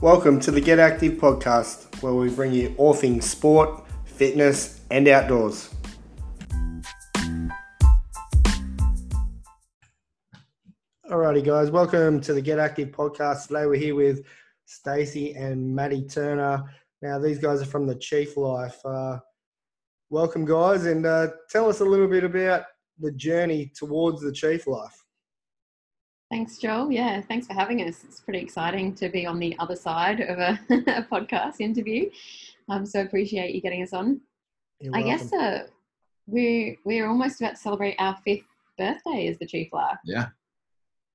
Welcome to the Get Active podcast, where we bring you all things sport, fitness, and outdoors. Alrighty, guys, welcome to the Get Active podcast. Today we're here with Stacey and Maddie Turner. Now, these guys are from the Chief Life. Uh, welcome, guys, and uh, tell us a little bit about the journey towards the Chief Life. Thanks, Joel. Yeah, thanks for having us. It's pretty exciting to be on the other side of a, a podcast interview. Um, so appreciate you getting us on. You're I welcome. guess uh, we're we're almost about to celebrate our fifth birthday as the Chief Life. Yeah.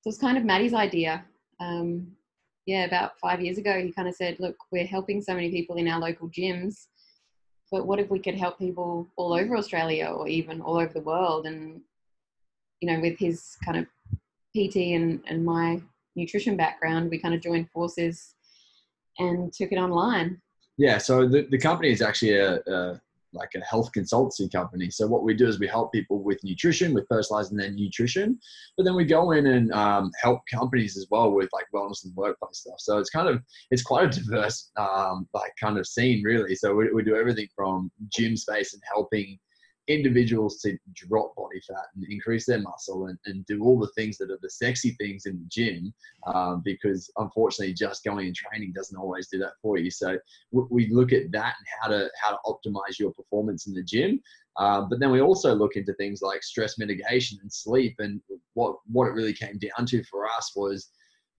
So it's kind of Maddie's idea. Um, yeah, about five years ago, he kind of said, "Look, we're helping so many people in our local gyms, but what if we could help people all over Australia or even all over the world?" And you know, with his kind of PT and, and my nutrition background, we kind of joined forces and took it online. Yeah. So the, the company is actually a, a like a health consultancy company. So what we do is we help people with nutrition, with personalizing their nutrition, but then we go in and um, help companies as well with like wellness and workplace stuff. So it's kind of it's quite a diverse um, like kind of scene really. So we, we do everything from gym space and helping individuals to drop body fat and increase their muscle and, and do all the things that are the sexy things in the gym um, because unfortunately just going and training doesn't always do that for you. So we look at that and how to how to optimize your performance in the gym. Um, but then we also look into things like stress mitigation and sleep. And what what it really came down to for us was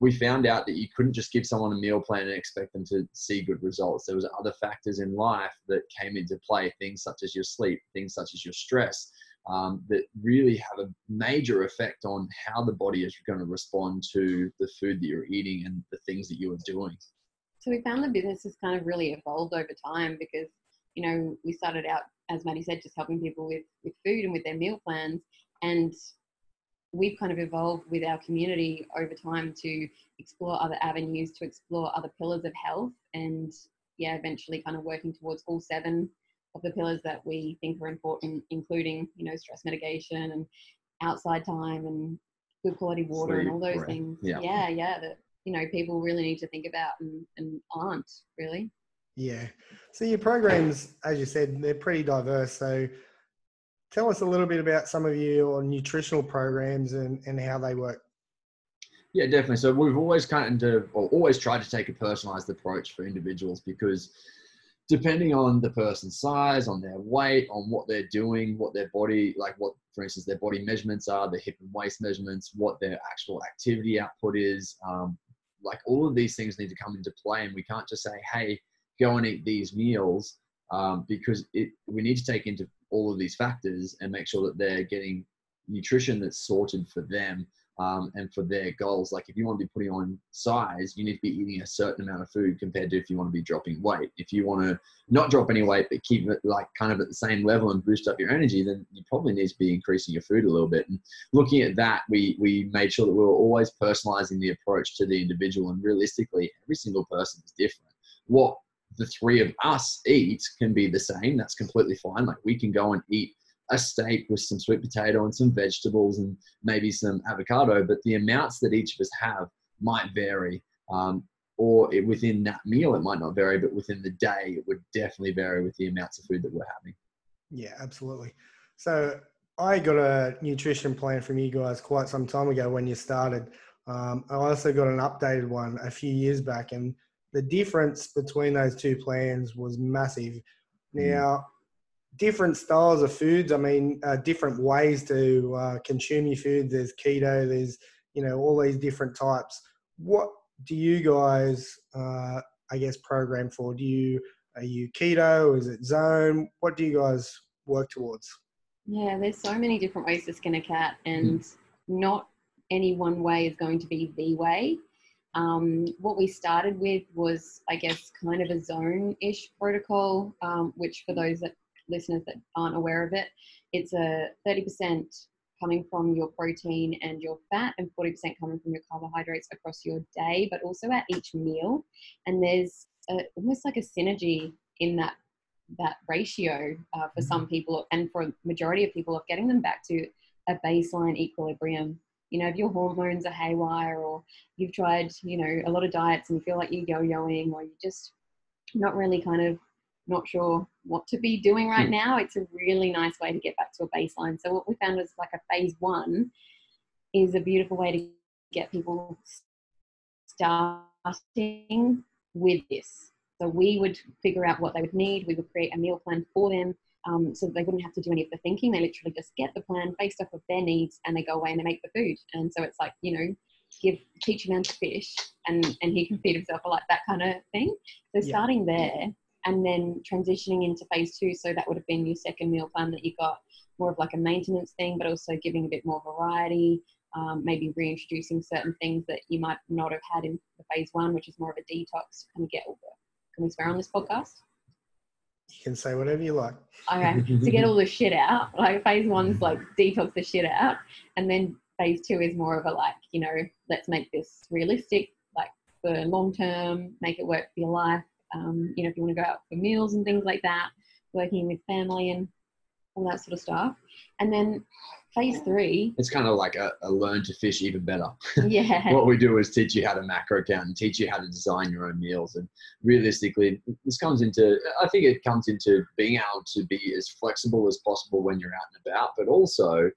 we found out that you couldn't just give someone a meal plan and expect them to see good results. There was other factors in life that came into play, things such as your sleep, things such as your stress, um, that really have a major effect on how the body is going to respond to the food that you're eating and the things that you are doing. So we found the business has kind of really evolved over time because, you know, we started out, as Maddie said, just helping people with, with food and with their meal plans. And we've kind of evolved with our community over time to explore other avenues, to explore other pillars of health, and yeah, eventually kind of working towards all seven of the pillars that we think are important, including you know stress mitigation and outside time and good quality water and all those breath, things. yeah. yeah, yeah, that you know people really need to think about and, and aren't really. Yeah. So your programs, as you said, they're pretty diverse. So tell us a little bit about some of your nutritional programs and, and how they work. Yeah, definitely. So we've always kind of, or always tried to take a personalized approach for individuals because depending on the person's size, on their weight, on what they're doing, what their body, like what, for instance, their body measurements are, their hip and waist measurements, what their actual activity output is, um, like all of these things need to come into play. And we can't just say, hey, go and eat these meals um, because it, we need to take into all of these factors and make sure that they're getting nutrition that's sorted for them um, and for their goals. Like if you want to be putting on size, you need to be eating a certain amount of food compared to if you want to be dropping weight. If you want to not drop any weight but keep it like kind of at the same level and boost up your energy, then you probably need to be increasing your food a little bit. And looking at that, we we made sure that we were always personalizing the approach to the individual. And realistically, every single person is different. What the three of us eat can be the same. That's completely fine. Like we can go and eat a steak with some sweet potato and some vegetables and maybe some avocado, but the amounts that each of us have might vary. Um, or it, within that meal, it might not vary, but within the day, it would definitely vary with the amounts of food that we're having. Yeah, absolutely. So I got a nutrition plan from you guys quite some time ago when you started. Um, I also got an updated one a few years back, and the difference between those two plans was massive. Mm. Now, different styles of foods. I mean, uh, different ways to uh, consume your food. There's keto. There's you know all these different types. What do you guys, uh, I guess, program for? Do you are you keto? Is it zone? What do you guys work towards? Yeah, there's so many different ways to skin a cat, and not any one way is going to be the way. Um, what we started with was, I guess, kind of a zone-ish protocol, um, which for those that listeners that aren't aware of it, it's a 30% coming from your protein and your fat, and 40% coming from your carbohydrates across your day, but also at each meal. And there's a, almost like a synergy in that that ratio uh, for some people and for a majority of people of getting them back to a baseline equilibrium you know, if your hormones are haywire or you've tried, you know, a lot of diets and you feel like you're yo-yoing or you're just not really kind of not sure what to be doing right hmm. now, it's a really nice way to get back to a baseline. So what we found was like a phase one is a beautiful way to get people starting with this. So we would figure out what they would need. We would create a meal plan for them um, so they wouldn't have to do any of the thinking. They literally just get the plan based off of their needs and they go away and they make the food. And so it's like, you know, give teach a man to fish and, and he can feed himself or like that kind of thing. So yeah. starting there and then transitioning into phase two. So that would have been your second meal plan that you got more of like a maintenance thing, but also giving a bit more variety, um, maybe reintroducing certain things that you might not have had in the phase one, which is more of a detox to kind of get all the, can we swear on this podcast? You can say whatever you like. Okay, to get all the shit out. Like phase one's like detox the shit out, and then phase two is more of a like, you know, let's make this realistic, like for long term, make it work for your life. Um, you know, if you want to go out for meals and things like that, working with family and all that sort of stuff. And then phase three. It's kind of like a, a learn to fish even better. Yeah. what we do is teach you how to macro count and teach you how to design your own meals. And realistically, this comes into, I think it comes into being able to be as flexible as possible when you're out and about, but also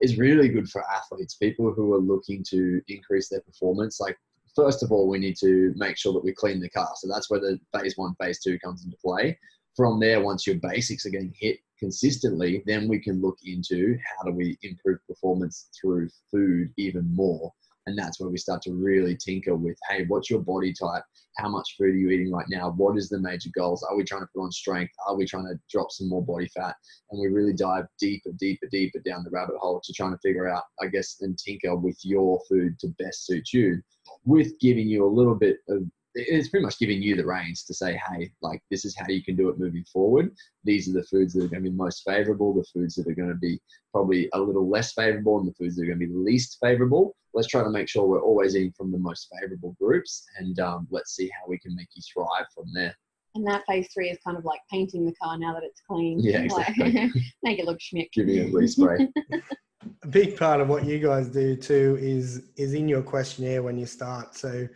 is really good for athletes, people who are looking to increase their performance. Like, first of all, we need to make sure that we clean the car. So that's where the phase one, phase two comes into play. From there, once your basics are getting hit, consistently, then we can look into how do we improve performance through food even more. And that's where we start to really tinker with, hey, what's your body type? How much food are you eating right now? What is the major goals? Are we trying to put on strength? Are we trying to drop some more body fat? And we really dive deeper, deeper, deeper down the rabbit hole to trying to figure out, I guess, and tinker with your food to best suit you, with giving you a little bit of it's pretty much giving you the reins to say, hey, like this is how you can do it moving forward. These are the foods that are going to be most favorable, the foods that are going to be probably a little less favorable, and the foods that are going to be least favorable. Let's try to make sure we're always eating from the most favorable groups, and um, let's see how we can make you thrive from there. And that phase three is kind of like painting the car now that it's clean. Yeah, exactly. Like, make it look schmick. Give me a respray. a big part of what you guys do too is is in your questionnaire when you start. So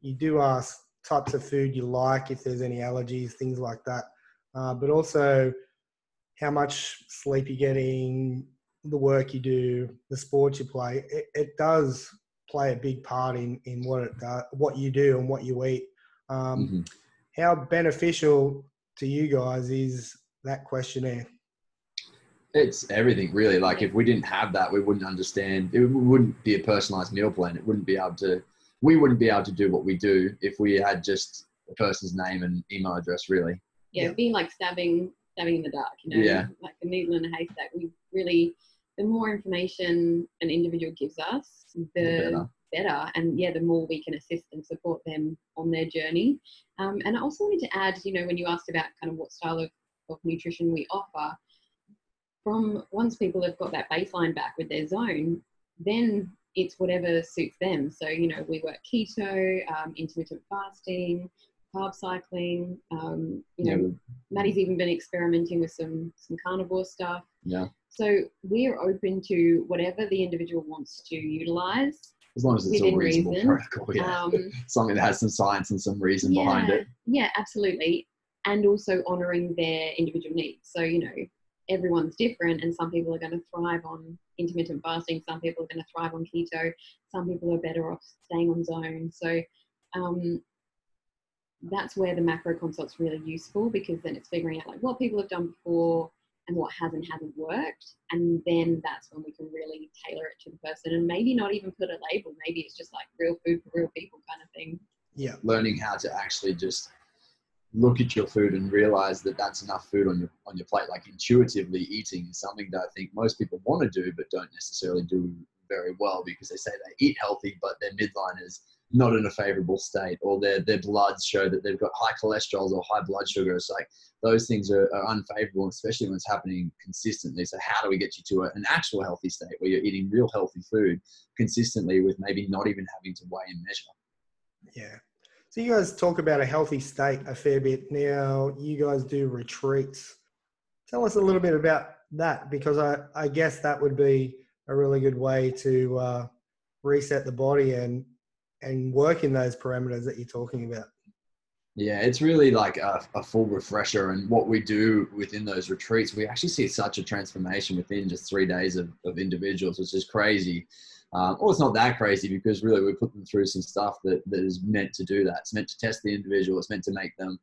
you do ask types of food you like, if there's any allergies, things like that. Uh, but also how much sleep you're getting, the work you do, the sports you play. It, it does play a big part in, in what it does, what you do and what you eat. Um, mm-hmm. How beneficial to you guys is that questionnaire? It's everything really. Like if we didn't have that, we wouldn't understand. It wouldn't be a personalized meal plan. It wouldn't be able to we wouldn't be able to do what we do if we had just a person's name and email address, really. Yeah, yeah. being like stabbing, stabbing in the dark, you know, yeah. like a needle in a haystack. We really, the more information an individual gives us, the, the better. better. And yeah, the more we can assist and support them on their journey. Um, and I also wanted to add, you know, when you asked about kind of what style of, of nutrition we offer, from once people have got that baseline back with their zone, then it's whatever suits them. So, you know, we work keto, um, intermittent fasting, carb cycling. Um, you know, Maddie's even been experimenting with some some carnivore stuff. Yeah. So we're open to whatever the individual wants to utilize. As long as it's a reasonable reason. protocol, yeah. Um, as it has some science and some reason yeah, behind it. Yeah, absolutely. And also honoring their individual needs. So, you know, everyone's different and some people are going to thrive on intermittent fasting some people are going to thrive on keto some people are better off staying on zone. So um, that's where the macro consult's really useful because then it's figuring out like what people have done before and what hasn't hasn't worked. And then that's when we can really tailor it to the person and maybe not even put a label. Maybe it's just like real food for real people kind of thing. Yeah. Learning how to actually just look at your food and realize that that's enough food on your on your plate. Like intuitively eating is something that I think most people want to do, but don't necessarily do very well because they say they eat healthy, but their midline is not in a favorable state, or their their bloods show that they've got high cholesterol or high blood sugar. It's like those things are, are unfavorable, especially when it's happening consistently. So how do we get you to a, an actual healthy state where you're eating real healthy food consistently with maybe not even having to weigh and measure? Yeah, so you guys talk about a healthy state a fair bit. Now you guys do retreats. Tell us a little bit about that because I, I guess that would be a really good way to uh, reset the body and and work in those parameters that you're talking about. Yeah, it's really like a, a, full refresher. And what we do within those retreats, we actually see such a transformation within just three days of, of individuals, which is crazy. Um, well, it's not that crazy because really we put them through some stuff that, that is meant to do that. It's meant to test the individual. It's meant to make them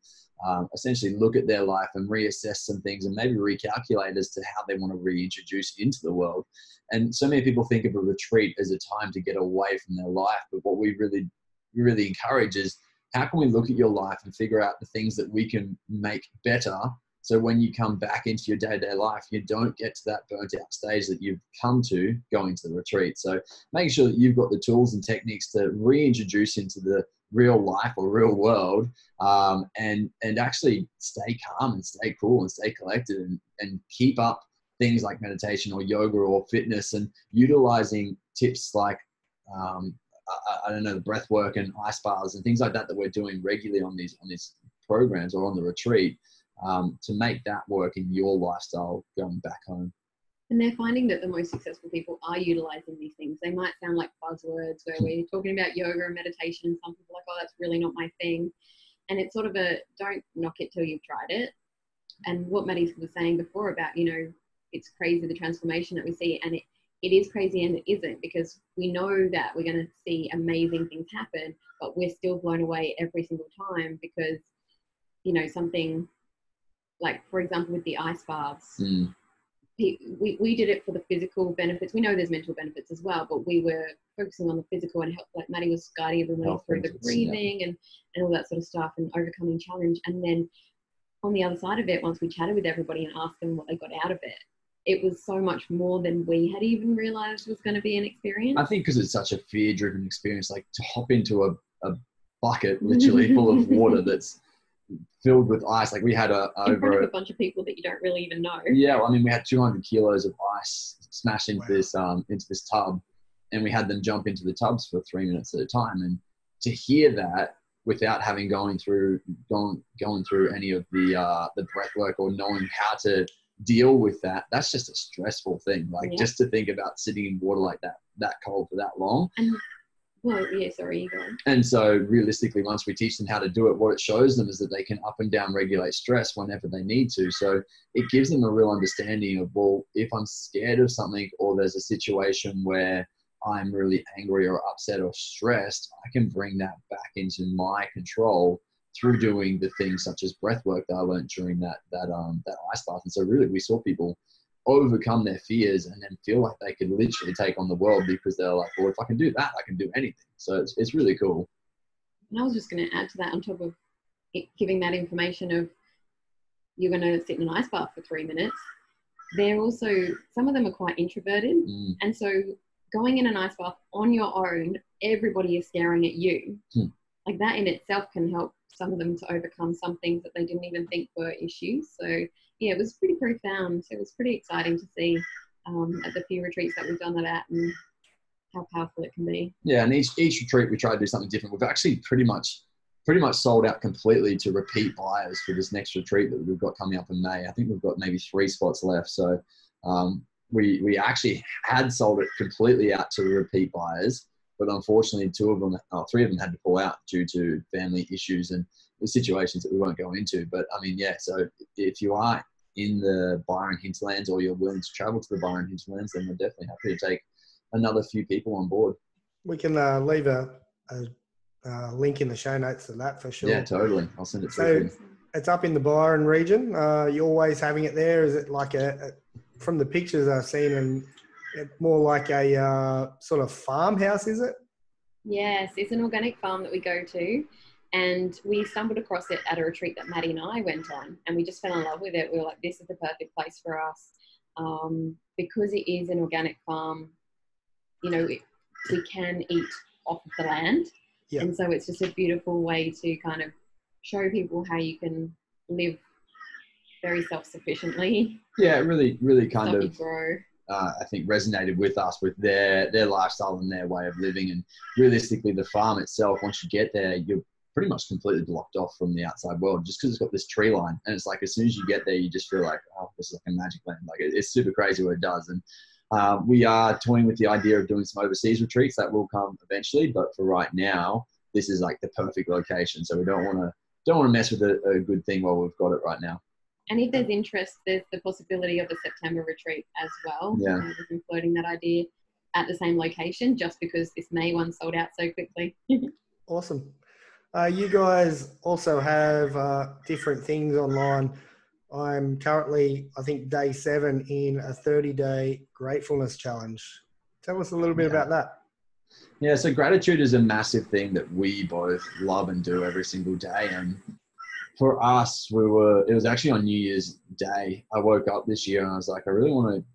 um, essentially look at their life and reassess some things and maybe recalculate as to how they want to reintroduce into the world. And so many people think of a retreat as a time to get away from their life, but what we really, really encourage is how can we look at your life and figure out the things that we can make better so when you come back into your day-to-day life you don't get to that burnt out stage that you've come to going to the retreat. So make sure that you've got the tools and techniques to reintroduce into the real life or real world um, and and actually stay calm and stay cool and stay collected and, and keep up things like meditation or yoga or fitness and utilizing tips like um, I, I, don't know the breath work and ice baths and things like that that we're doing regularly on these on these programs or on the retreat um, to make that work in your lifestyle going back home. And they're finding that the most successful people are utilizing these things. They might sound like buzzwords where we're talking about yoga and meditation, and some people are like, oh, that's really not my thing. And it's sort of a don't knock it till you've tried it. And what Maddie was saying before about, you know, it's crazy the transformation that we see, and it, it is crazy and it isn't because we know that we're going to see amazing things happen, but we're still blown away every single time because, you know, something like, for example, with the ice baths, mm. we, we did it for the physical benefits. We know there's mental benefits as well, but we were focusing on the physical and help, like Maddie was guiding everyone through the breathing yeah. and, and all that sort of stuff and overcoming challenge. And then on the other side of it, once we chatted with everybody and asked them what they got out of it, it was so much more than we had even realized was going to be an experience. I think because it's such a fear driven experience, like to hop into a, a bucket literally full of water that's filled with ice. Like we had a in over a, a, bunch of people that you don't really even know. Yeah, well, I mean, we had 200 kilos of ice smashed into wow. this um, into this tub, and we had them jump into the tubs for three minutes at a time. And to hear that without having going through going going through any of the uh, the breath work or knowing how to deal with that that's just a stressful thing like yeah. just to think about sitting in water like that that cold for that long and well yeah sorry you go and so realistically once we teach them how to do it what it shows them is that they can up and down regulate stress whenever they need to so it gives them a real understanding of well if i'm scared of something or there's a situation where i'm really angry or upset or stressed i can bring that back into my control through doing the things such as breath work that I learned during that that um that ice bath. And so really we saw people overcome their fears and then feel like they could literally take on the world because they're like, well, if I can do that, I can do anything. So it's, it's really cool. And I was just going to add to that on top of giving that information of you're going to sit in an ice bath for three minutes. They're also, some of them are quite introverted. Mm. And so going in an ice bath on your own, everybody is staring at you. Hmm. Like that in itself can help some of them to overcome some things that they didn't even think were issues. So yeah, it was pretty profound. So it was pretty exciting to see um, at the few retreats that we've done that at and how powerful it can be. Yeah, and each each retreat we try to do something different. We've actually pretty much pretty much sold out completely to repeat buyers for this next retreat that we've got coming up in May. I think we've got maybe three spots left. So um, we we actually had sold it completely out to repeat buyers but unfortunately, two of them, uh, three of them had to pull out due to family issues and the situations that we won't go into. But I mean, yeah. So if you are in the Byron hinterlands or you're willing to travel to the Byron hinterlands, then we're definitely happy to take another few people on board. We can uh, leave a, a uh, link in the show notes to that for sure. Yeah, totally. I'll send it so you. It's up in the Byron region. Uh, you're always having it there. Is it like a, a from the pictures I've seen and more like a uh, sort of farmhouse, is it? Yes, it's an organic farm that we go to. And we stumbled across it at a retreat that Maddie and I went on, and we just fell in love with it. We were like, this is the perfect place for us. Um, because it is an organic farm, you know, it, we can eat off of the land. Yeah. And so it's just a beautiful way to kind of show people how you can live very self sufficiently. Yeah, really, really kind of grow uh, I think resonated with us with their their lifestyle and their way of living. And realistically, the farm itself, once you get there, you're pretty much completely blocked off from the outside world just because it's got this tree line. And it's like as soon as you get there, you just feel like, oh, this is like a magic land. Like it, it's super crazy what it does. And Um, we are toying with the idea of doing some overseas retreats that will come eventually, but for right now, this is like the perfect location. So we don't want to don't want to mess with a, a good thing while we've got it right now. And if there's interest, there's the possibility of a September retreat as well. Yeah. Um, we've been floating that idea at the same location just because this May one sold out so quickly. Awesome. Uh, you guys also have uh, different things online. I'm currently, I think, day seven in a 30 day gratefulness challenge. Tell us a little bit Yeah. about that. Yeah, so gratitude is a massive thing that we both love and do every single day. And for us, we were, it was actually on New Year's Day. I woke up this year and I was like, I really want to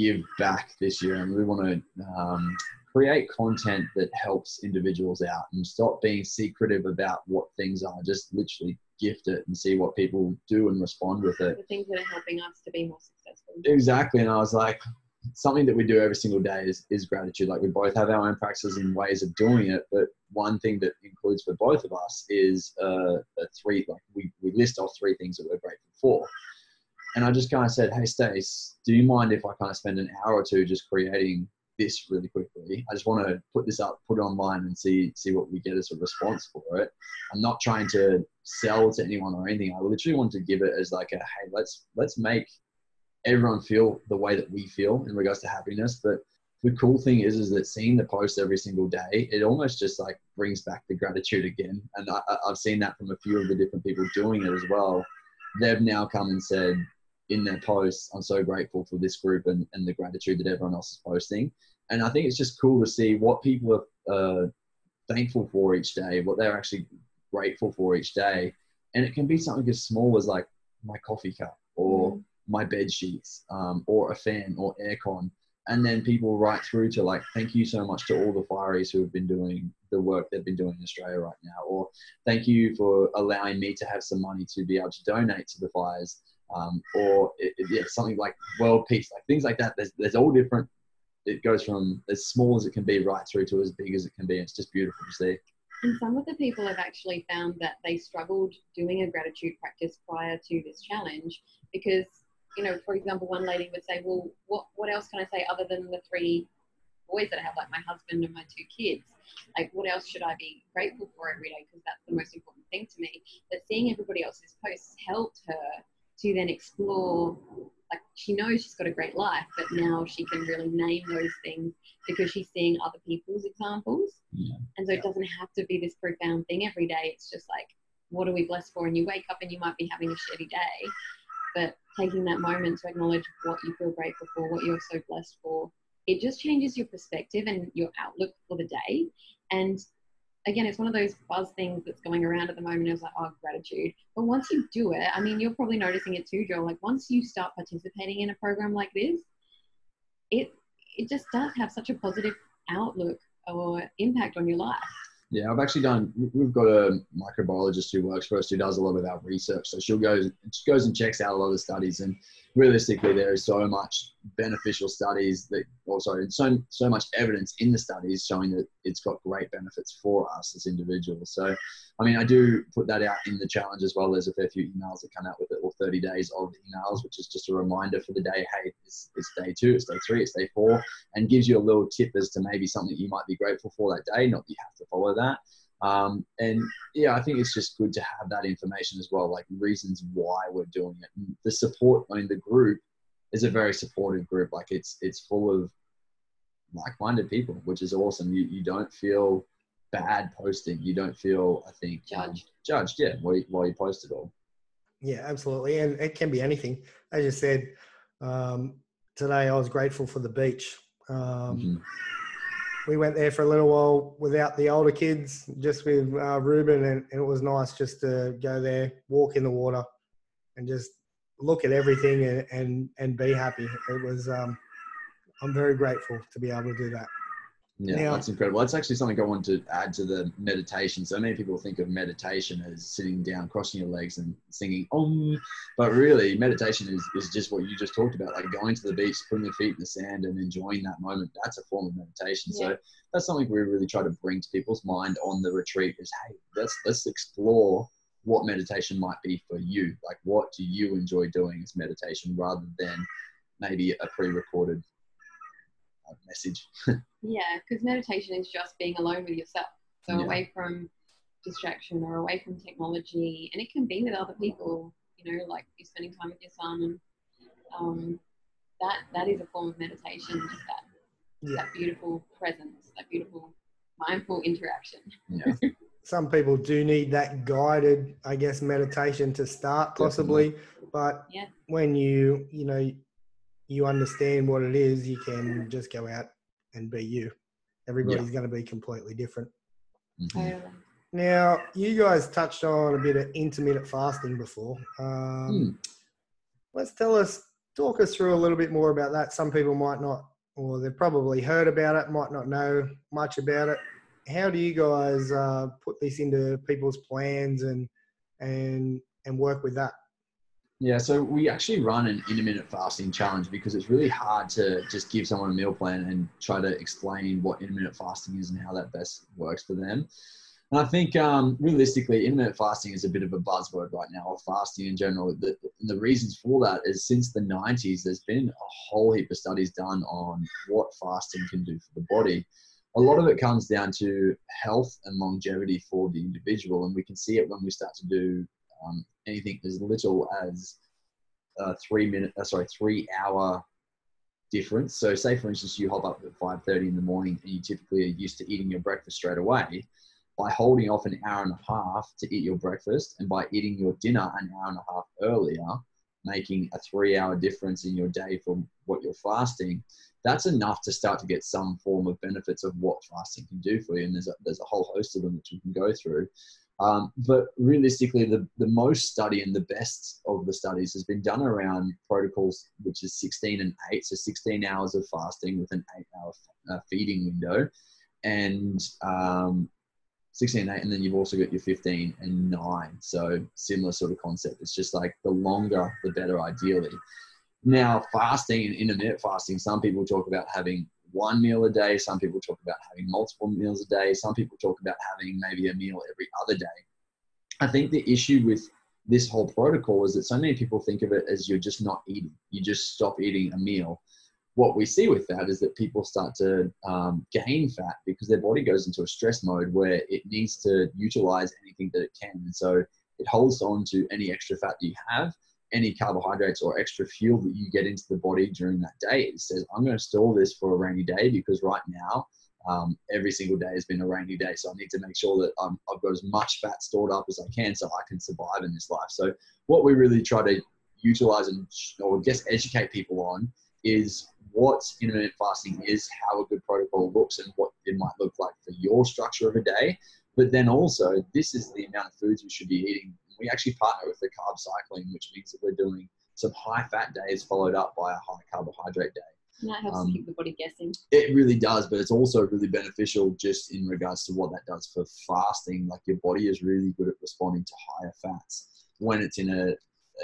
give back this year and really want to um, create content that helps individuals out and stop being secretive about what things are. Just literally gift it and see what people do and respond with it. the things that are helping us to be more successful. Exactly. And I was like, something that we do every single day is, is gratitude. Like we both have our own practices and ways of doing it. But one thing that includes for both of us is uh, a three, like we, we list off three things that we're grateful for. And I just kind of said, Hey, Stace, do you mind if I kind of spend an hour or two just creating this really quickly? I just want to put this up, put it online and see, see what we get as a response for it. I'm not trying to sell to anyone or anything. I literally want to give it as like a, Hey, let's, let's make everyone feel the way that we feel in regards to happiness. But the cool thing is, is that seeing the post every single day, it almost just like brings back the gratitude again. And I, I've seen that from a few of the different people doing it as well. They've now come and said in their posts, I'm so grateful for this group and, and the gratitude that everyone else is posting. And I think it's just cool to see what people are uh, thankful for each day, what they're actually grateful for each day. And it can be something as small as like my coffee cup or my bed sheets um, or a fan or aircon and then people right through to like thank you so much to all the fireys who have been doing the work they've been doing in australia right now or thank you for allowing me to have some money to be able to donate to the fires um, or it, it- yeah, something like world peace like things like that there's, there's all different it goes from as small as it can be right through to as big as it can be it's just beautiful to see And some of the people have actually found that they struggled doing a gratitude practice prior to this challenge because, you know, for example, one lady would say, Well, what, what else can I say other than the three boys that I have, like my husband and my two kids? Like, what else should I be grateful for every day? Because that's the most important thing to me. But seeing everybody else's posts helped her to then explore. Like, she knows she's got a great life, but now she can really name those things because she's seeing other people's examples. Yeah. And so it doesn't have to be this profound thing every day. It's just like, what are we blessed for? And you wake up and you might be having a shitty day, but taking that moment to acknowledge what you feel grateful for, what you're so blessed for, it just changes your perspective and your outlook for the day. And again, it's one of those buzz things that's going around at the moment. It's like, oh, gratitude. But once you do it, I mean, you're probably noticing it too, Joel. Like once you start participating in a program like this, it it just does have such a positive outlook or impact on your life. Yeah, I've actually done. We've got a microbiologist who works for us who does a lot of our research. So she'll go, she goes and checks out a lot of the studies, and realistically, there is so much beneficial studies that, or sorry, so so much evidence in the studies showing that it's got great benefits for us as individuals. So, I mean, I do put that out in the challenge as well. There's a fair few emails that come out with it, or 30 days of emails, which is just a reminder for the day. Hey, it's, it's day two, it's day three, it's day four and gives you a little tip as to maybe something you might be grateful for that day. Not that you have to follow that. Um, and yeah, I think it's just good to have that information as well, like reasons why we're doing it. The support, I mean, the group is a very supportive group. Like it's it's full of like-minded people, which is awesome. You you don't feel bad posting. You don't feel, I think, um, Judged. judged. Yeah, while you, while you post it all. Yeah, absolutely. And it can be anything. As you said, um, today I was grateful for the beach. Um, Mhm. We went there for a little while without the older kids, just with uh, Ruben, and, and it was nice just to go there, walk in the water, and just look at everything and, and, and be happy. It was, um, I'm very grateful to be able to do that. Yeah, Now- that's incredible. That's actually something I want to add to the meditation. So many people think of meditation as sitting down, crossing your legs, and singing Om, but really, meditation is, is just what you just talked about, like going to the beach, putting your feet in the sand, and enjoying that moment. That's a form of meditation. Yeah. So that's something we really try to bring to people's mind on the retreat. Is hey, let's let's explore what meditation might be for you. Like, what do you enjoy doing as meditation, rather than maybe a pre-recorded message. Yeah, because meditation is just being alone with yourself. So Yeah. away from distraction or away from technology, and it can be with other people. You know, like you're spending time with your son, and um, that that is a form of meditation. Just that Yeah. that beautiful presence, that beautiful mindful interaction. Yeah. Some people do need that guided, I guess, meditation to start, possibly. But Yeah. when you, you know, you understand what it is, you can just go out and be you. Everybody's going to be completely different. Mhm. Now, you guys touched on a bit of intermittent fasting before. Um, Hmm. Let's tell us, talk us through a little bit more about that. Some people might not, or they've probably heard about it, might not know much about it. How do you guys uh, put this into people's plans and and and work with that? Yeah, so we actually run an intermittent fasting challenge because it's really hard to just give someone a meal plan and try to explain what intermittent fasting is and how that best works for them. And I think um, realistically, intermittent fasting is a bit of a buzzword right now, or fasting in general. The, the reasons for that is since the 90s, there's been a whole heap of studies done on what fasting can do for the body. A lot of it comes down to health and longevity for the individual, and we can see it when we start to do um, anything as little as a three minute, uh, sorry, three hour difference. So, say for instance, you hop up at five thirty in the morning, and you typically are used to eating your breakfast straight away. By holding off an hour and a half to eat your breakfast, and by eating your dinner an hour and a half earlier, making a three hour difference in your day from what you're fasting, that's enough to start to get some form of benefits of what fasting can do for you. And there's a, there's a whole host of them which we can go through. Um, but realistically, the, the most study and the best of the studies has been done around protocols, which is 16 and 8. So 16 hours of fasting with an 8 hour uh, feeding window. And um, 16 and 8. And then you've also got your 15 and 9. So similar sort of concept. It's just like the longer, the better, ideally. Now, fasting and intermittent fasting, some people talk about having one meal a day. Some people talk about having multiple meals a day. Some people talk about having maybe a meal every other day. I think the issue with this whole protocol is that so many people think of it as you're just not eating. You just stop eating a meal. What we see with that is that people start to um, gain fat because their body goes into a stress mode where it needs to utilize anything that it can. And so it holds on to any extra fat that you have any carbohydrates or extra fuel that you get into the body during that day. It says, I'm going to store this for a rainy day because right now, um, every single day has been a rainy day. So I need to make sure that um, I've got as much fat stored up as I can so I can survive in this life. So what we really try to utilize and, or just educate people on is what intermittent fasting is, how a good protocol looks, and what it might look like for your structure of a day. But then also, this is the amount of foods we should be eating we actually partner with the carb cycling, which means that we're doing some high fat days followed up by a high carbohydrate day. And that helps Um, keep the body guessing. It really does, but it's also really beneficial just in regards to what that does for fasting. Like your body is really good at responding to higher fats when it's in a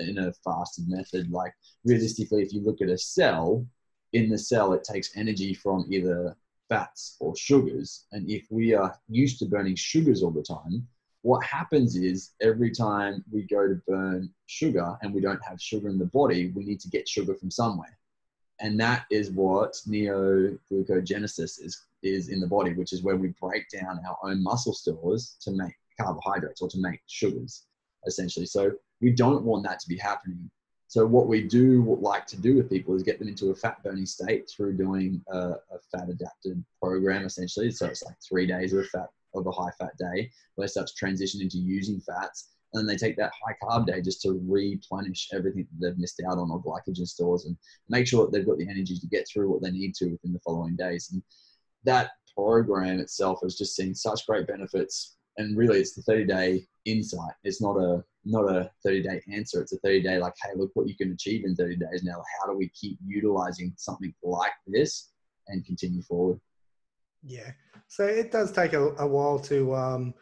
in a fasted method. Like realistically, if you look at a cell, in the cell it takes energy from either fats or sugars. And if we are used to burning sugars all the time, what happens is every time we go to burn sugar and we don't have sugar in the body, we need to get sugar from somewhere. And that is what neoglucogenesis is, is in the body, which is where we break down our own muscle stores to make carbohydrates or to make sugars, essentially. So we don't want that to be happening. So what we do like to do with people is get them into a fat burning state through doing a, a fat adapted program, essentially. So it's like three days of a fat of a high fat day where they start to transition into using fats. And then they take that high carb day just to replenish everything that they've missed out on or glycogen stores and make sure that they've got the energy to get through what they need to within the following days. And that program itself has just seen such great benefits. And really it's the 30 day insight. It's not a not a 30 day answer. It's a 30 day like, hey, look what you can achieve in 30 days. Now, how do we keep utilizing something like this and continue forward? Yeah. So it does take a, a while to um,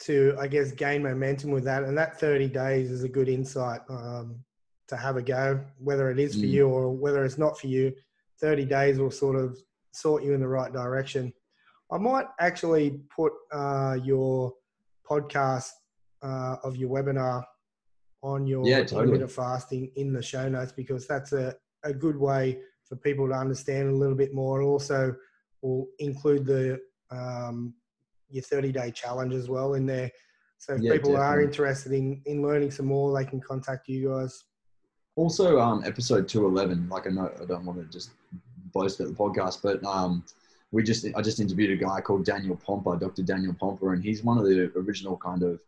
to I guess gain momentum with that, and that 30 days is a good insight um, to have a go, whether it is for Mm. you or whether it's not for you. 30 days will sort of sort you in the right direction. I might actually put uh, your podcast uh, of your webinar on your Yeah, totally. intermittent fasting in the show notes because that's a, a good way for people to understand a little bit more. Also, we'll include the um, your 30 day challenge as well in there. So if Yeah, people are interested in in learning some more, they can contact you guys. Also, um, episode two eleven. Like I know, I don't want to just boast about the podcast, but um, we just I just interviewed a guy called Daniel Pompa, Dr. Daniel Pompa, and he's one of the original kind of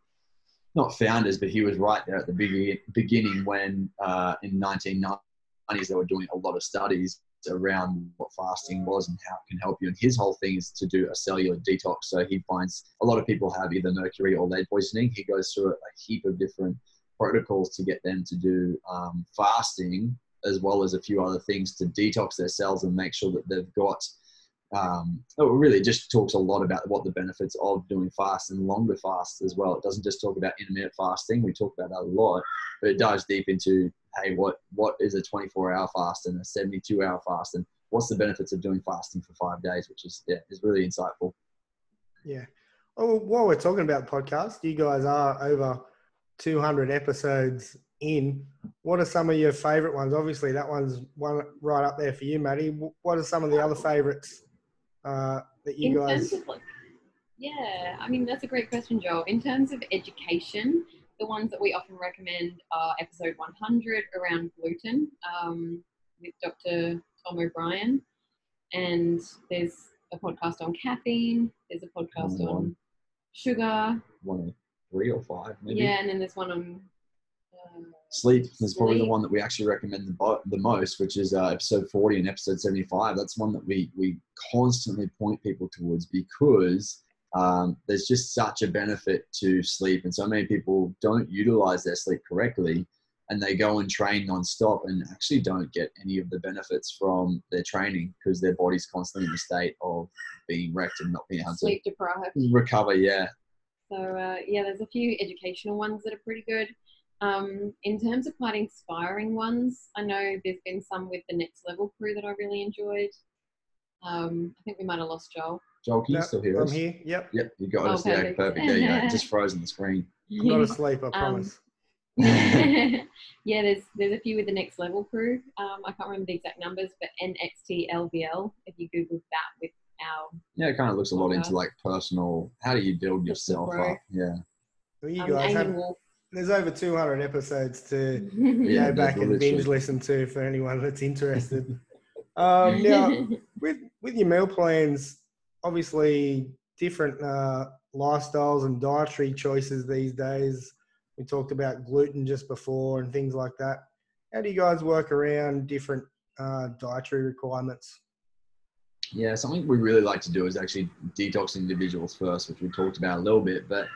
not founders, but he was right there at the begin- beginning when uh, in 1990s they were doing a lot of studies around what fasting was and how it can help you. And his whole thing is to do a cellular detox. So he finds a lot of people have either mercury or lead poisoning. He goes through a heap of different protocols to get them to do um, fasting as well as a few other things to detox their cells and make sure that they've got um, it really just talks a lot about what the benefits of doing fast and longer fasts as well. It doesn't just talk about intermittent fasting. We talk about that a lot, but it dives deep into hey, what what is a 24 hour fast and a 72 hour fast, and what's the benefits of doing fasting for five days, which is yeah, is really insightful. Yeah. Oh, while we're talking about podcasts, you guys are over 200 episodes in. What are some of your favorite ones? Obviously, that one's one right up there for you, Maddie. What are some of the other favorites uh, that you in guys? terms of like, yeah, I mean that's a great question, Joel. In terms of education, the ones that we often recommend are episode 100 around gluten um, with Dr. Tom O'Bryan, and there's a podcast on caffeine. There's a podcast on sugar. One three or five, maybe. Yeah, and then there's one on uh, Sleep is probably the one that we actually recommend the, the most, which is uh, episode 40 and episode 75. That's one that we, we constantly point people towards because um, there's just such a benefit to sleep. And so many people don't utilize their sleep correctly and they go and train nonstop and actually don't get any of the benefits from their training because their body's constantly in a state of being wrecked and not being able sleep deprived. to recover. Yeah. So uh, yeah, there's a few educational ones that are pretty good. Um, in terms of quite inspiring ones, I know there's been some with the Next Level crew that I really enjoyed. Um, I think we might have lost Joel. Joel, can you No, still hear I'm us? here. Yep. Yep, you got Oh, us. Yeah, perfect. perfect. There you go. Just frozen the screen. I'm not asleep, I Um, promise. yeah, there's there's a few with the Next Level crew. Um, I can't remember the exact numbers, but NXTLVL. If you Google that with our Yeah, it kind of looks a lot into like personal. How do you build yourself up? Yeah, Well, you um, guys Amy have, Wolf. There's over 200 episodes to Yeah, go back and binge listen to for anyone that's interested. um, now, with with your meal plans, obviously different uh, lifestyles and dietary choices these days. We talked about gluten just before and things like that. How do you guys work around different uh, dietary requirements? yeah. Something we really like to do is actually detox individuals first, which we talked about a little bit. But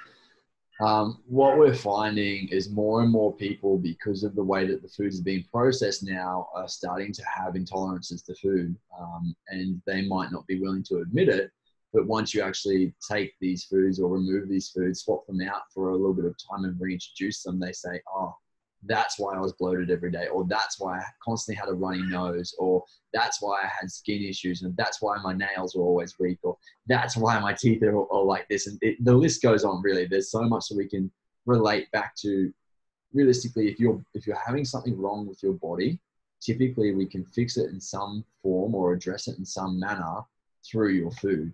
um, what we're finding is more and more people, because of the way that the food is being processed now, are starting to have intolerances to food, um, and they might not be willing to admit it. But once you actually take these foods or remove these foods, swap them out for a little bit of time and reintroduce them, they say, oh, that's why I was bloated every day, or that's why I constantly had a runny nose, or that's why I had skin issues, and that's why my nails were always weak, or that's why my teeth are, are like this. And it, the list goes on, really. There's so much that we can relate back to. Realistically, if you're if you're having something wrong with your body, typically we can fix it in some form or address it in some manner through your food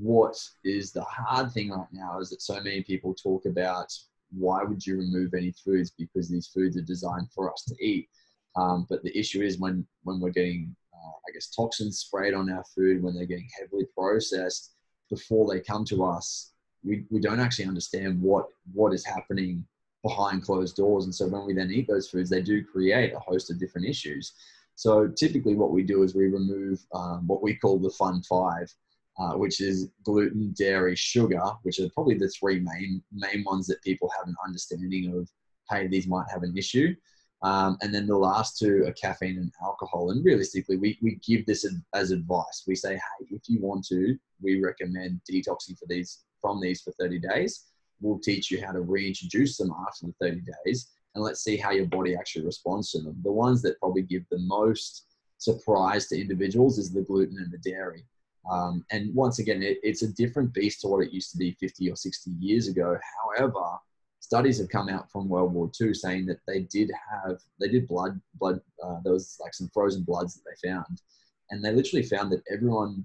what is the hard thing right now is that so many people talk about why would you remove any foods? Because these foods are designed for us to eat. Um, but the issue is when when we're getting uh, i guess toxins sprayed on our food when they're getting heavily processed before they come to us we, we don't actually understand what what is happening behind closed doors. And so when we then eat those foods they do create a host of different issues. So typically what we do is we remove um, what we call the fun five uh, which is gluten, dairy, sugar, which are probably the three main main ones that people have an understanding of. Hey, these might have an issue. Um, and then the last two are caffeine and alcohol. And realistically, we, we give this ad- as advice. We say, hey, if you want to, we recommend detoxing for these from these for 30 days. We'll teach you how to reintroduce them after the 30 days, and let's see how your body actually responds to them. The ones that probably give the most surprise to individuals is the gluten and the dairy. Um, and once again, it, it's a different beast to what it used to be 50 or 60 years ago. However, studies have come out from World War II saying that they did have they did blood blood uh, there was like some frozen bloods that they found, and they literally found that everyone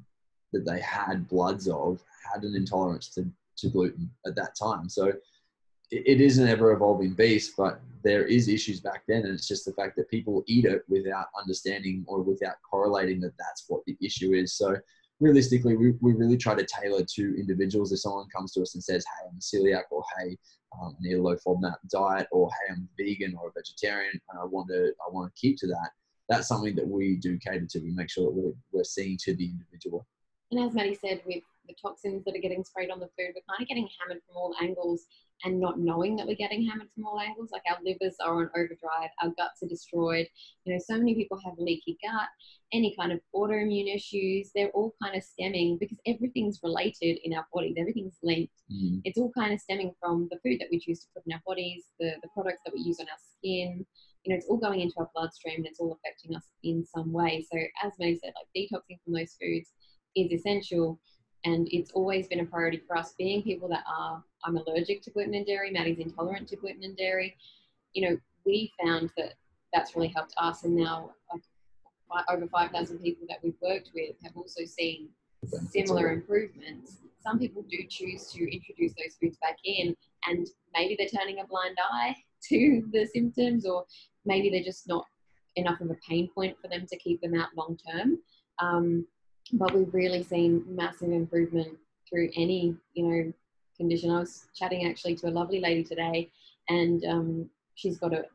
that they had bloods of had an intolerance to, to gluten at that time. So it is an ever evolving beast, but there is issues back then, and it's just the fact that people eat it without understanding or without correlating that that's what the issue is. So realistically, we, we really try to tailor to individuals. If someone comes to us and says, "Hey, I'm celiac," or "Hey, um, I need a low FODMAP diet," or "Hey, I'm vegan or a vegetarian, and I want to I want to keep to that," that's something that we do cater to. We make sure that we're, we're seeing to the individual. And as Maddie said, with the toxins that are getting sprayed on the food, we're kind of getting hammered from all angles and not knowing that we're getting hammered from all angles. Like our livers are on overdrive, our guts are destroyed. You know, so many people have leaky gut, any kind of autoimmune issues. They're all kind of stemming because everything's related in our bodies. Everything's linked. Mm. It's all kind of stemming from the food that we choose to put in our bodies, the, the products that we use on our skin. You know, it's all going into our bloodstream and it's all affecting us in some way. So as May said, like detoxing from those foods is essential and it's always been a priority for us being people that are i'm allergic to gluten and dairy maddie's intolerant to gluten and dairy. You know we found that that's really helped us and now like over 5000 people that we've worked with have also seen similar improvements. Some people do choose to introduce those foods back in and maybe they're turning a blind eye to the symptoms or maybe they're just not enough of a pain point for them to keep them out long term. Um, but we've really seen massive improvement through any you know condition. I was chatting actually to a lovely lady today, and um, she's got a.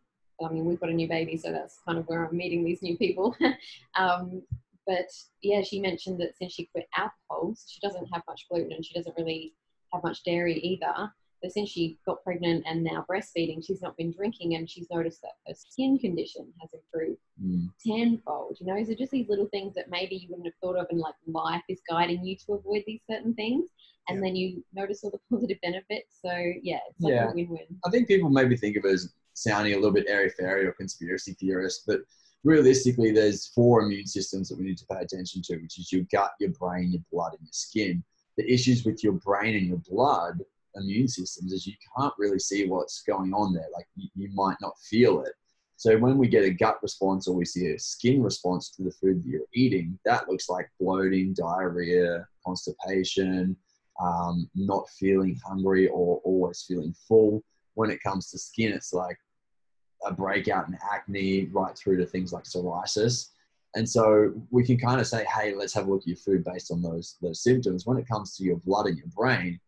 I mean, we've got a new baby, so that's kind of where I'm meeting these new people. um, but yeah, she mentioned that since she quit alcohol, she doesn't have much gluten and she doesn't really have much dairy either. But since she got pregnant and now breastfeeding, she's not been drinking and she's noticed that her skin condition has improved mm. tenfold. You know, so just these little things that maybe you wouldn't have thought of, and like life is guiding you to avoid these certain things. And yeah. then you notice all the positive benefits. So yeah, it's like yeah. a win-win. I think people maybe think of it as sounding a little bit airy fairy or conspiracy theorist, but realistically, there's four immune systems that we need to pay attention to, which is your gut, your brain, your blood, and your skin. The issues with your brain and your blood immune systems is you can't really see what's going on there. Like you, you might not feel it. So when we get a gut response or we see a skin response to the food that you're eating, that looks like bloating, diarrhea, constipation, um, not feeling hungry or always feeling full. When it comes to skin, it's like a breakout in acne, right through to things like psoriasis. And so we can kind of say, hey, let's have a look at your food based on those those symptoms. When it comes to your blood and your brain,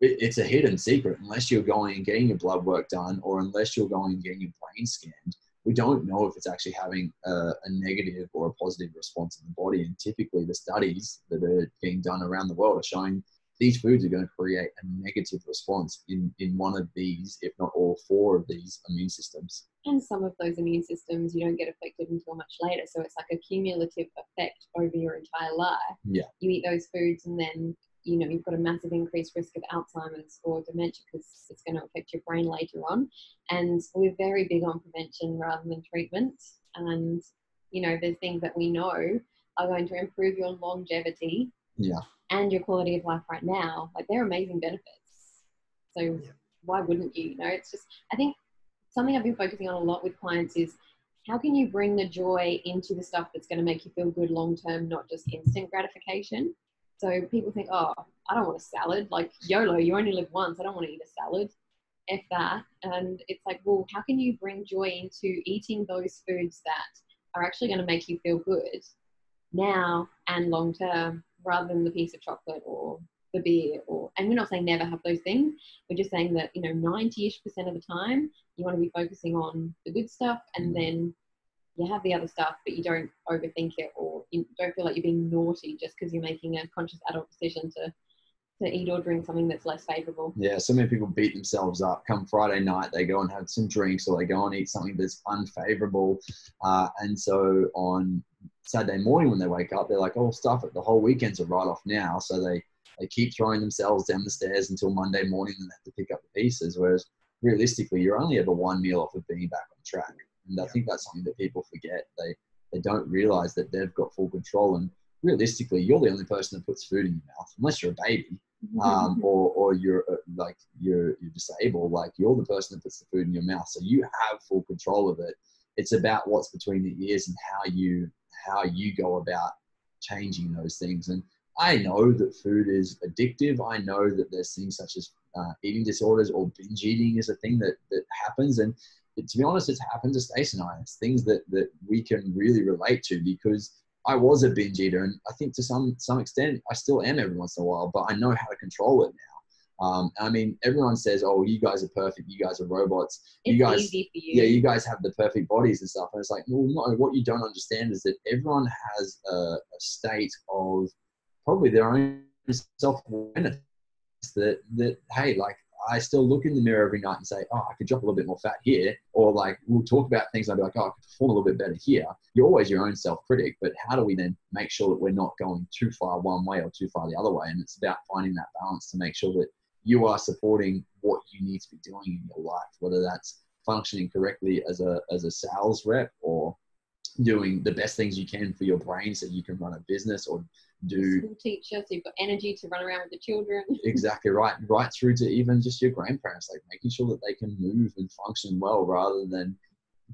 it, it's a hidden secret unless you're going and getting your blood work done or unless you're going and getting your brain scanned we don't know if it's actually having a, a, negative or a positive response in the body. And typically, the studies that are being done around the world are showing these foods are going to create a negative response in, in one of these, if not all four of these immune systems. And some of those immune systems you don't get affected until much later. So it's like a cumulative effect over your entire life. Yeah. You eat those foods and then you know you've got a massive increased risk of Alzheimer's or dementia because it's going to affect your brain later on. And we're very big on prevention rather than treatment. And you know, there's things that we know are going to improve your longevity. Yeah. And your quality of life right now. Like they're amazing benefits. So yeah. why wouldn't you? You know, it's just I think something I've been focusing on a lot with clients is how can you bring the joy into the stuff that's going to make you feel good long term, not just instant gratification? So people think, oh, I don't want a salad. Like YOLO, you only live once. I don't want to eat a salad. If that. And it's like, well, how can you bring joy into eating those foods that are actually going to make you feel good now and long term rather than the piece of chocolate or the beer or and we're not saying never have those things we're just saying that you know 90ish percent of the time you want to be focusing on the good stuff and mm. then you have the other stuff, but you don't overthink it or you don't feel like you're being naughty just because you're making a conscious adult decision to to eat or drink something that's less favorable. Yeah, so many people beat themselves up. Come Friday night, they go and have some drinks or they go and eat something that's unfavorable. Uh, and so on Saturday morning when they wake up, they're like, oh, stuff it. The whole weekend's a write off now. So they, they keep throwing themselves down the stairs until Monday morning and they have to pick up the pieces. Whereas realistically, you're only ever one meal off of being back on track. And I think that's something that people forget. They they don't realize that they've got full control. And realistically, you're the only person that puts food in your mouth, unless you're a baby um, or or you're uh, like you're you're disabled, like you're the person that puts the food in your mouth, so you have full control of it. It's about what's between the ears and how you how you go about changing those things. And I know that food is addictive. I know that there's things such as uh, eating disorders or binge eating is a thing that that happens. And to be honest, it's happened to Stace and I. It's things that that we can really relate to because I was a binge eater, and I think to some some extent I still am every once in a while, but I know how to control it now. Um, I mean, everyone says, "Oh, you guys are perfect. You guys are robots. It's you guys, you. yeah, you guys have the perfect bodies and stuff." And it's like, well, no. What you don't understand is that everyone has a, a state of probably their own self awareness. That that hey, like I still look in the mirror every night and say, oh, I could drop a little bit more fat here. Or like, we'll talk about things and I'll be like, oh, I could perform a little bit better here. You're always your own self critic, but how do we then make sure that we're not going too far one way or too far the other way? And it's about finding that balance to make sure that you are supporting what you need to be doing in your life, whether that's functioning correctly as a, as a sales rep or doing the best things you can for your brain so you can run a business or do School teacher, so you've got energy to run around with the children. exactly right. Right through to even just your grandparents like making sure that they can move and function well rather than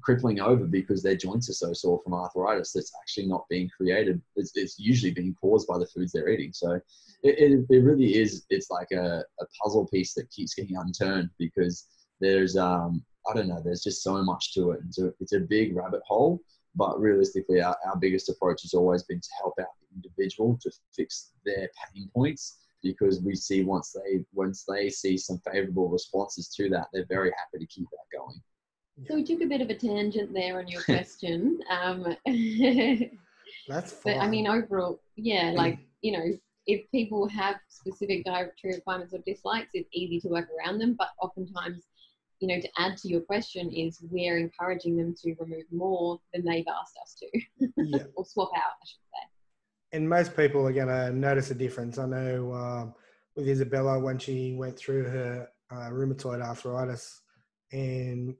crippling over because their joints are so sore from arthritis that's actually not being created. It's, it's usually being caused by the foods they're eating. So it, it, it really is it's like a, a puzzle piece that keeps getting unturned because there's um i don't know there's just so much to it. It's a, it's a big rabbit hole but realistically our, our biggest approach has always been to help out the individual to fix their pain points because we see once they once they see some favorable responses to that they're very happy to keep that going So we took a bit of a tangent there on your question. Um, That's but fine. I mean, overall, yeah, like, you know, if people have specific dietary requirements or dislikes, it's easy to work around them. But oftentimes, you know, to add to your question, is we're encouraging them to remove more than they've asked us to, yeah. or swap out, I should say. and most people are going to notice a difference. I know um, with Isabella when she went through her uh, rheumatoid arthritis and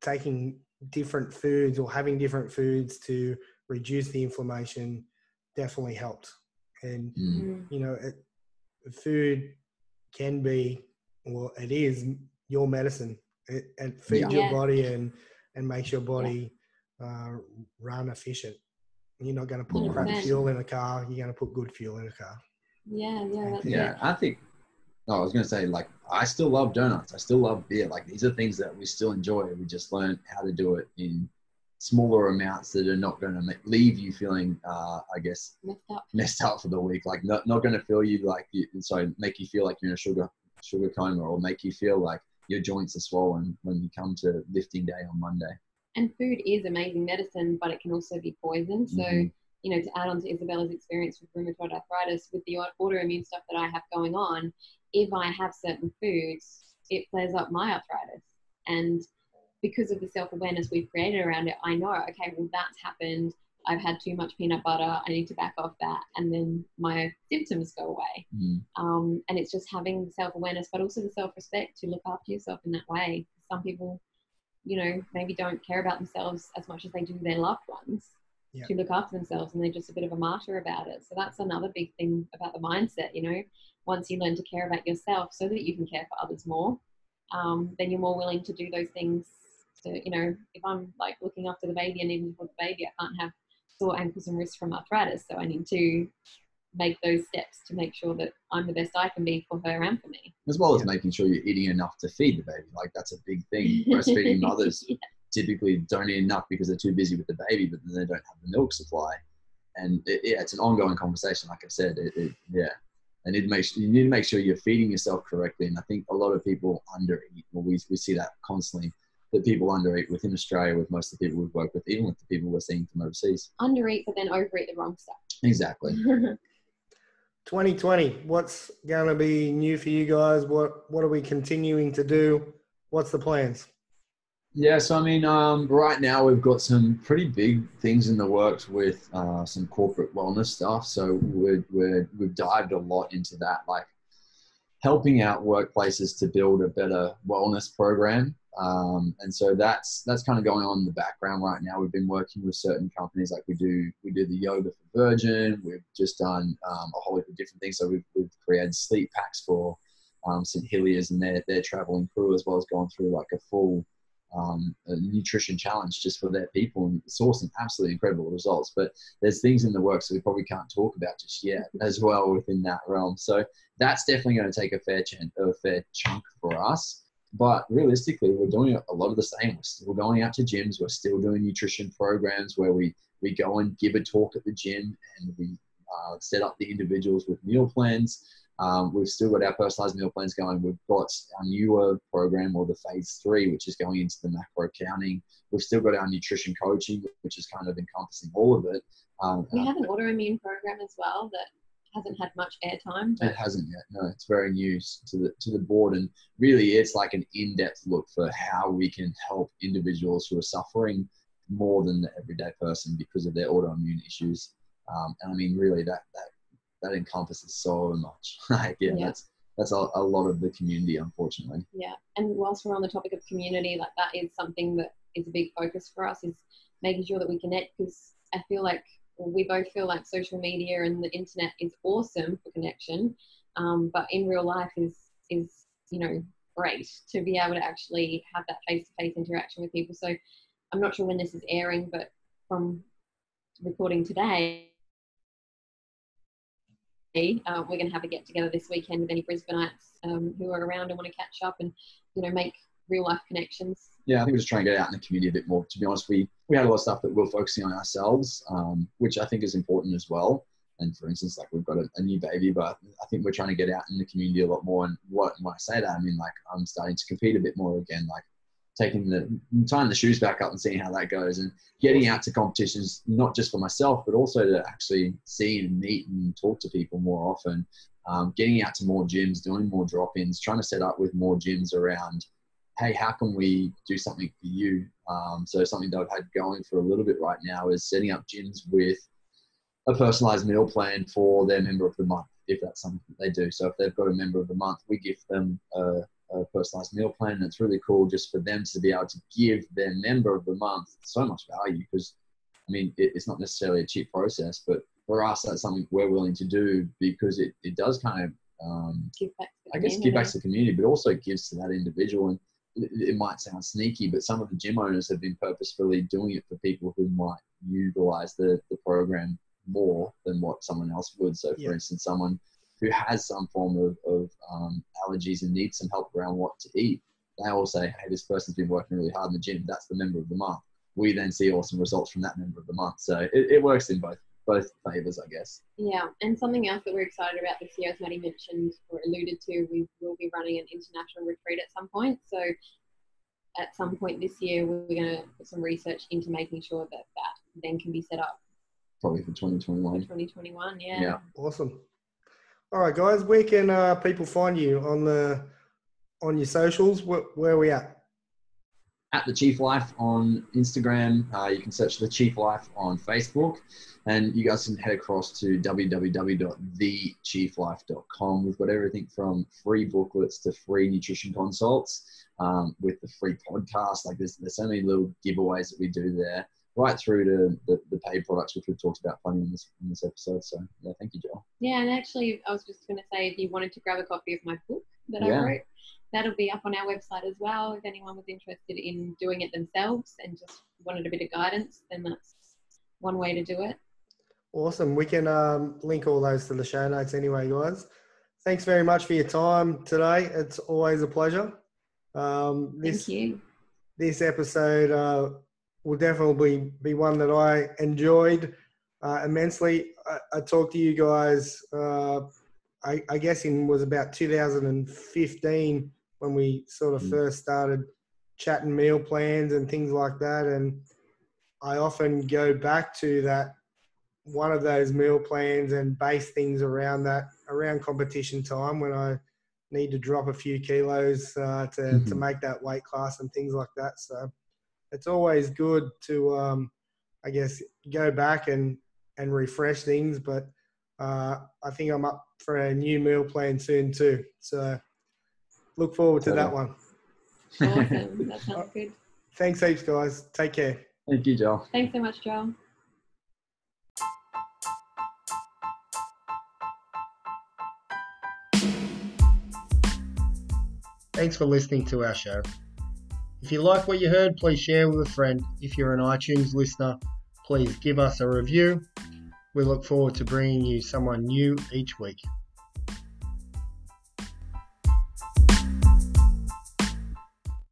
taking different foods or having different foods to reduce the inflammation definitely helped. And Mm. Mm. you know, it, food can be, well, it is your medicine. It, it feeds Yeah. your body and and makes your body uh, run efficient. You're not going to put crap fuel in a car. You're going to put good fuel in a car. Yeah, yeah, that's yeah it. i think no, i was going to say like i still love donuts i still love beer like these are things that we still enjoy we just learn how to do it in smaller amounts that are not going to leave you feeling uh, i guess Messed up. messed up for the week like not, not going to feel you like you sorry make you feel like you're in a sugar sugar coma or make you feel like your joints are swollen when you come to lifting day on monday And food is amazing medicine, but it can also be poison. So, Mhm. you know, to add on to Isabella's experience with rheumatoid arthritis, with the autoimmune stuff that I have going on, if I have certain foods, it flares up my arthritis. And because of the self awareness we've created around it, I know, okay, well, that's happened. I've had too much peanut butter. I need to back off that. And then my symptoms go away. Mm. Um, and it's just having the self awareness, but also the self respect to look after yourself in that way. Some people, you know, maybe don't care about themselves as much as they do their loved ones Yeah. to look after themselves, and they're just a bit of a martyr about it. So that's another big thing about the mindset, you know. Once you learn to care about yourself so that you can care for others more, um, then you're more willing to do those things. So, you know, if I'm like looking after the baby and even for the baby, I can't have sore ankles and wrists from arthritis. So I need to make those steps to make sure that I'm the best I can be for her and for me. as well as Yeah. making sure you're eating enough to feed the baby like that's a big thing breastfeeding mothers Yeah. typically don't eat enough because they're too busy with the baby, but then they don't have the milk supply. And it, yeah, it's an ongoing conversation. Like I said, it, it, yeah, I need to make sure, you need to make sure you're feeding yourself correctly. And I think a lot of people undereat. Well, we we see that constantly that people undereat within Australia with most of the people we've worked with, even with the people we're seeing from overseas. Undereat, but then overeat the wrong stuff. Exactly. 2020. What's going to be new for you guys? What What are we continuing to do? What's the plans? Yeah, so I mean, um, right now we've got some pretty big things in the works with uh, some corporate wellness stuff. So we're, we're, we've dived a lot into that, like helping out workplaces to build a better wellness program Um, and so that's that's kind of going on in the background right now. We've been working with certain companies, like we do we do the yoga for Virgin. We've just done um, a whole heap of different things. So we've, we've created sleep packs for um, St Hilliers and their their traveling crew, as well as going through like a full um, a nutrition challenge just for their people and saw some absolutely incredible results. But there's things in the works that we probably can't talk about just yet as well within that realm. So that's definitely going to take a fair, ch- a fair chunk for us. But realistically, we're doing a lot of the same. We're still going out to gyms. We're still doing nutrition programs where we, we go and give a talk at the gym and we uh, set up the individuals with meal plans. Um, we've still got our personalized meal plans going. We've got our newer program or the phase three, which is going into the macro counting. We've still got our nutrition coaching, which is kind of encompassing all of it. Um, we have an autoimmune program as well that hasn't had much airtime. It hasn't yet. No, it's very new to the to the board, and really, it's like an in-depth look for how we can help individuals who are suffering more than the everyday person because of their autoimmune issues. Um, and I mean, really, that that that encompasses so much. like, yeah, yeah, that's that's a, a lot of the community, unfortunately. Yeah, and whilst we're on the topic of community, like that is something that is a big focus for us is making sure that we connect because I feel like we both feel like social media and the internet is awesome for connection, um, but in real life is is you know great to be able to actually have that face to face interaction with people. So I'm not sure when this is airing, but from recording today, uh, we're going to have a get together this weekend with any Brisbaneites um, who are around and want to catch up and you know make real life connections. Yeah, I think we're just trying to get out in the community a bit more. To be honest, we we had a lot of stuff that we are focusing on ourselves, um, which I think is important as well. And for instance, like we've got a, a, new baby, but I think we're trying to get out in the community a lot more. And what when I say that, I mean like I'm starting to compete a bit more again. Like taking the tying the shoes back up and seeing how that goes and getting out to competitions not just for myself but also to actually see and meet and talk to people more often um, getting out to more gyms doing more drop-ins trying to set up with more gyms around hey how can we do something for you um, so something that i've had going for a little bit right now is setting up gyms with a personalized meal plan for their member of the month if that's something they do so if they've got a member of the month we give them a a personalized meal plan. And it's really cool just for them to be able to give their member of the month so much value because, I mean, it, it's not necessarily a cheap process, but for us, that's something we're willing to do because it, it does kind of, um, I guess, give back to the community, but also gives to that individual. And it, might sound sneaky, but some of the gym owners have been purposefully doing it for people who might utilize the, the program more than what someone else would. So, for yeah. instance, someone who has some form of, of um, allergies and needs some help around what to eat, they all say, hey, this person's been working really hard in the gym. That's the member of the month. We then see awesome results from that member of the month. So it, it works in both both favors, I guess. Yeah, and something else that we're excited about this year, as Maddie mentioned or alluded to, we will be running an international retreat at some point. So at some point this year, we're going to put some research into making sure that that then can be set up. Probably for 2021. 2021, yeah. Yeah. Awesome. All right, guys. Where can uh, people find you on the on your socials? Where, where are we at? At the Chief Life on Instagram. Uh, you can search the Chief Life on Facebook, and you guys can head across to www.thechieflife.com. We've got everything from free booklets to free nutrition consults um, with the free podcast. Like there's there's so many little giveaways that we do there right through to the, the paid products, which we've talked about plenty in this in this episode. So yeah, thank you, Joel. Yeah, and actually, I was just going to say, if you wanted to grab a copy of my book that yeah. I wrote, that'll be up on our website as well. If anyone was interested in doing it themselves and just wanted a bit of guidance, then that's one way to do it. Awesome. We can um, link all those to the show notes anyway, guys. Thanks very much for your time today. It's always a pleasure. Um, this, Thank you. This episode uh, will definitely be one that I enjoyed uh, immensely. I, I, talked to you guys, uh, I, I, guess in was about 2015 when we sort of mm. first started chatting meal plans and things like that. And I often go back to that one of those meal plans and base things around that around competition time when I need to drop a few kilos uh, to, mm-hmm. to make that weight class and things like that. So it's always good to, um, I guess, go back and, and refresh things. But uh, I think I'm up for a new meal plan soon too. So look forward to that one. Awesome. that sounds good. Thanks heaps, guys. Take care. Thank you, Joel. Thanks so much, Joel. Thanks for listening to our show. If you like what you heard, please share with a friend. If you're an iTunes listener, please give us a review. We look forward to bringing you someone new each week.